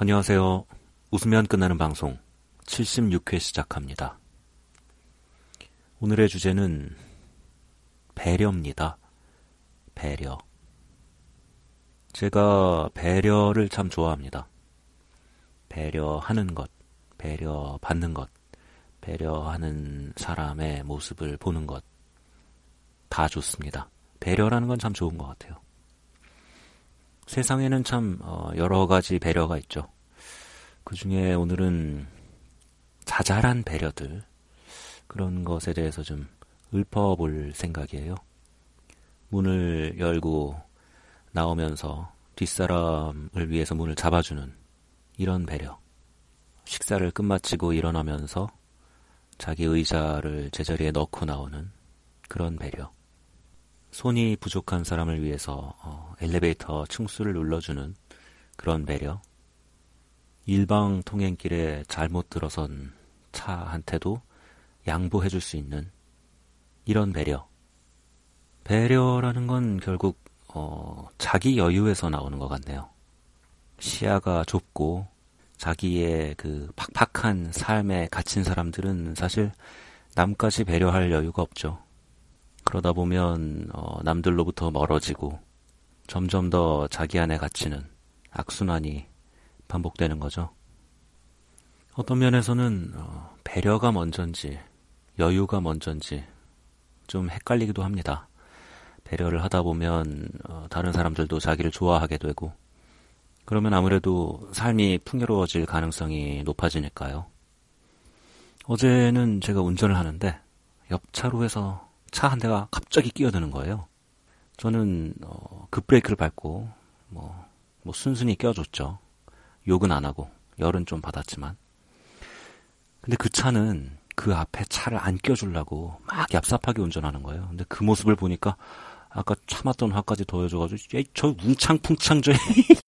안녕하세요. 웃으면 끝나는 방송 76회 시작합니다. 오늘의 주제는 배려입니다. 배려. 제가 배려를 참 좋아합니다. 배려하는 것, 배려받는 것, 배려하는 사람의 모습을 보는 것, 다 좋습니다. 배려라는 건 참 좋은 것 같아요. 세상에는 참 어, 여러 가지 배려가 있죠. 그 중에 오늘은 자잘한 배려들 그런 것에 대해서 좀 읊어볼 생각이에요. 문을 열고 나오면서 뒷사람을 위해서 문을 잡아주는 이런 배려. 식사를 끝마치고 일어나면서 자기 의자를 제자리에 넣고 나오는 그런 배려. 손이 부족한 사람을 위해서 어, 엘리베이터 층수를 눌러주는 그런 배려. 일방 통행길에 잘못 들어선 차한테도 양보해줄 수 있는 이런 배려. 배려라는 건 결국 어, 자기 여유에서 나오는 것 같네요. 시야가 좁고 자기의 그 팍팍한 삶에 갇힌 사람들은 사실 남까지 배려할 여유가 없죠. 그러다 보면 어, 남들로부터 멀어지고 점점 더 자기 안에 갇히는 악순환이 반복되는 거죠. 어떤 면에서는 어, 배려가 먼저인지 여유가 먼저인지 좀 헷갈리기도 합니다. 배려를 하다 보면 어, 다른 사람들도 자기를 좋아하게 되고 그러면 아무래도 삶이 풍요로워질 가능성이 높아지니까요. 어제는 제가 운전을 하는데 옆 차로에서 차 한 대가 갑자기 끼어드는 거예요. 저는 어, 급브레이크를 밟고 뭐, 뭐 순순히 껴줬죠. 욕은 안 하고 열은 좀 받았지만. 근데 그 차는 그 앞에 차를 안 껴주려고 막 얍삽하게 운전하는 거예요. 근데 그 모습을 보니까 아까 참았던 화까지 더해져가지고 저 웅창풍창 저